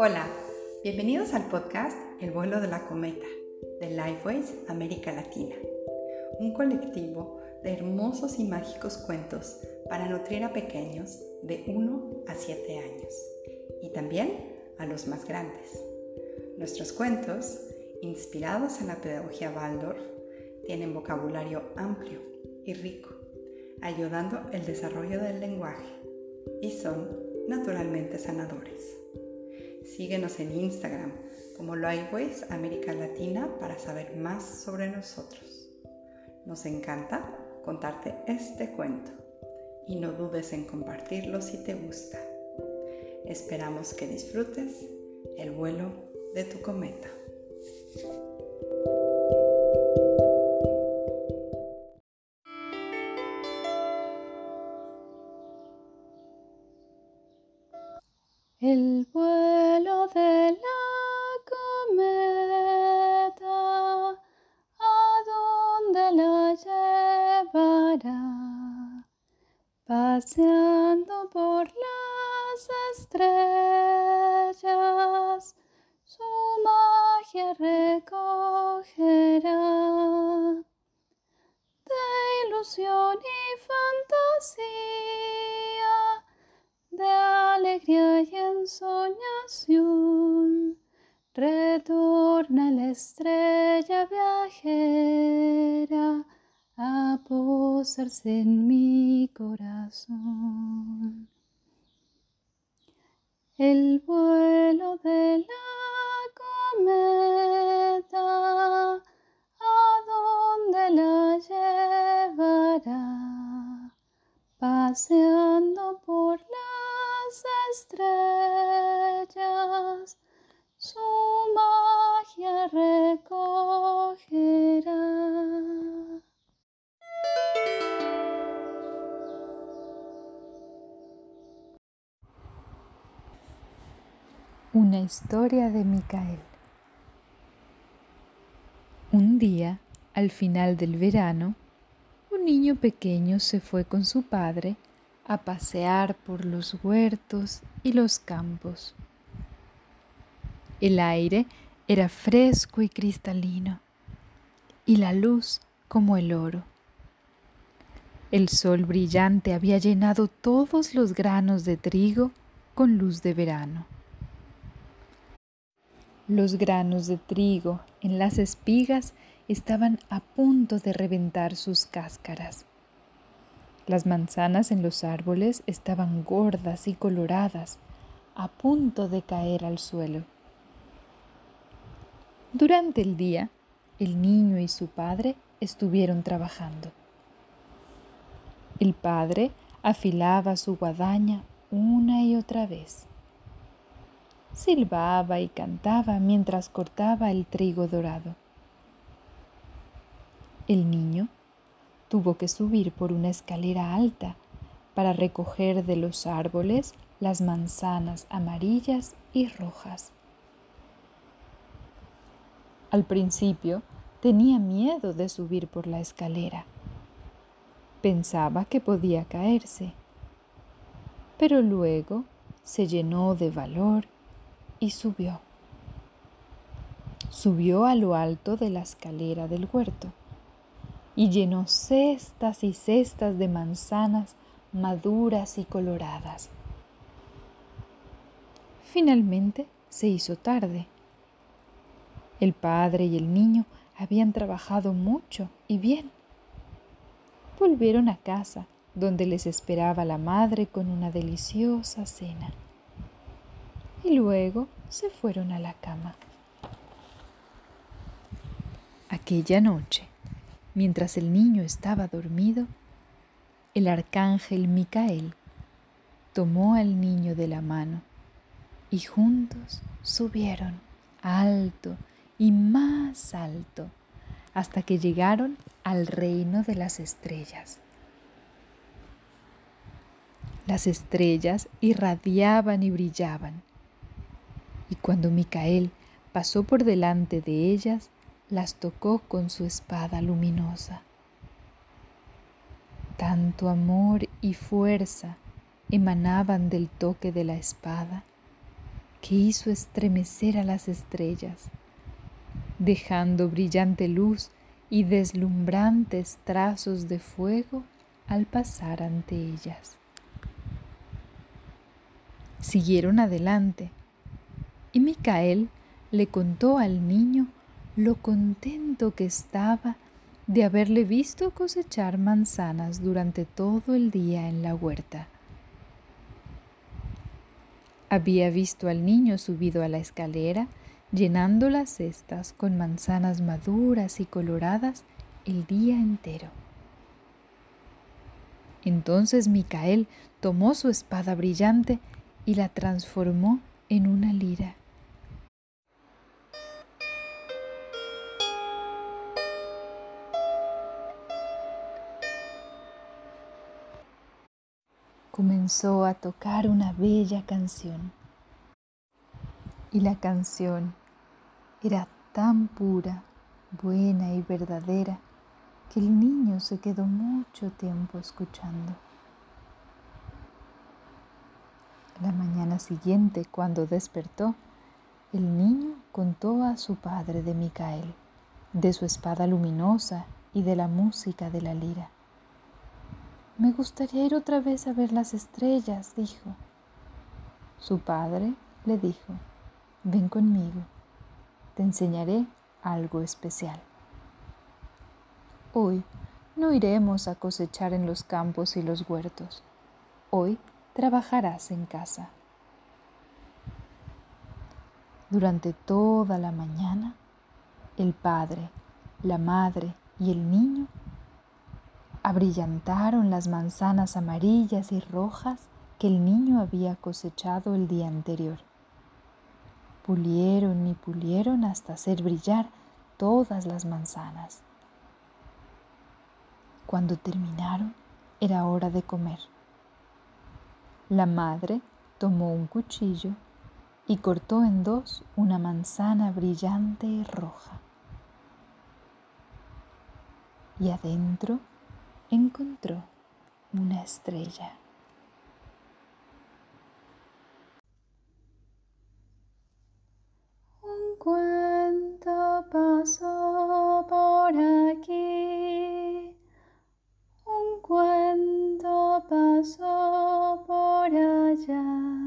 Hola, bienvenidos al podcast El vuelo de la cometa de Lifeways América Latina, un colectivo de hermosos y mágicos cuentos para nutrir a pequeños de 1 a 7 años y también a los más grandes. Nuestros cuentos, inspirados en la pedagogía Waldorf, tienen vocabulario amplio y rico, ayudando el desarrollo del lenguaje y son naturalmente sanadores. Síguenos en Instagram como Lifeways América Latina para saber más sobre nosotros. Nos encanta contarte este cuento y no dudes en compartirlo si te gusta. Esperamos que disfrutes el vuelo de tu cometa. El vuelo de la Retorna la estrella viajera a posarse en mi corazón. El vuelo de la Una historia de Micael. Un día, al final del verano, un niño pequeño se fue con su padre a pasear por los huertos y los campos. El aire era fresco y cristalino, y la luz como el oro. El sol brillante había llenado todos los granos de trigo con luz de verano. Los granos de trigo en las espigas estaban a punto de reventar sus cáscaras. Las manzanas en los árboles estaban gordas y coloradas, a punto de caer al suelo. Durante el día, el niño y su padre estuvieron trabajando. El padre afilaba su guadaña una y otra vez. Silbaba y cantaba mientras cortaba el trigo dorado. El niño tuvo que subir por una escalera alta para recoger de los árboles las manzanas amarillas y rojas. Al principio tenía miedo de subir por la escalera. Pensaba que podía caerse, pero luego se llenó de valor y subió. Subió a lo alto de la escalera del huerto y llenó cestas y cestas de manzanas maduras y coloradas. Finalmente se hizo tarde. El padre y el niño habían trabajado mucho y bien. Volvieron a casa, donde les esperaba la madre con una deliciosa cena y luego se fueron a la cama. Aquella noche, mientras el niño estaba dormido, el arcángel Micael tomó al niño de la mano y juntos subieron alto y más alto hasta que llegaron al reino de las estrellas. Las estrellas irradiaban y brillaban y cuando Micael pasó por delante de ellas, las tocó con su espada luminosa. Tanto amor y fuerza emanaban del toque de la espada que hizo estremecer a las estrellas, dejando brillante luz y deslumbrantes trazos de fuego al pasar ante ellas. Siguieron adelante y Micael le contó al niño lo contento que estaba de haberle visto cosechar manzanas durante todo el día en la huerta. Había visto al niño subido a la escalera llenando las cestas con manzanas maduras y coloradas el día entero. Entonces Micael tomó su espada brillante y la transformó en una lira. Comenzó a tocar una bella canción. Y la canción era tan pura, buena y verdadera que el niño se quedó mucho tiempo escuchando. La mañana siguiente, cuando despertó, el niño contó a su padre de Micael, de su espada luminosa y de la música de la lira. Me gustaría ir otra vez a ver las estrellas, dijo. Su padre le dijo, ven conmigo, te enseñaré algo especial. Hoy no iremos a cosechar en los campos y los huertos. Hoy trabajarás en casa. Durante toda la mañana, el padre, la madre y el niño abrillantaron las manzanas amarillas y rojas que el niño había cosechado el día anterior. Pulieron y pulieron hasta hacer brillar todas las manzanas. Cuando terminaron, era hora de comer. La madre tomó un cuchillo y cortó en dos una manzana brillante y roja. Y adentro encontró una estrella. Un cuento pasó por aquí, un cuento pasó por allá.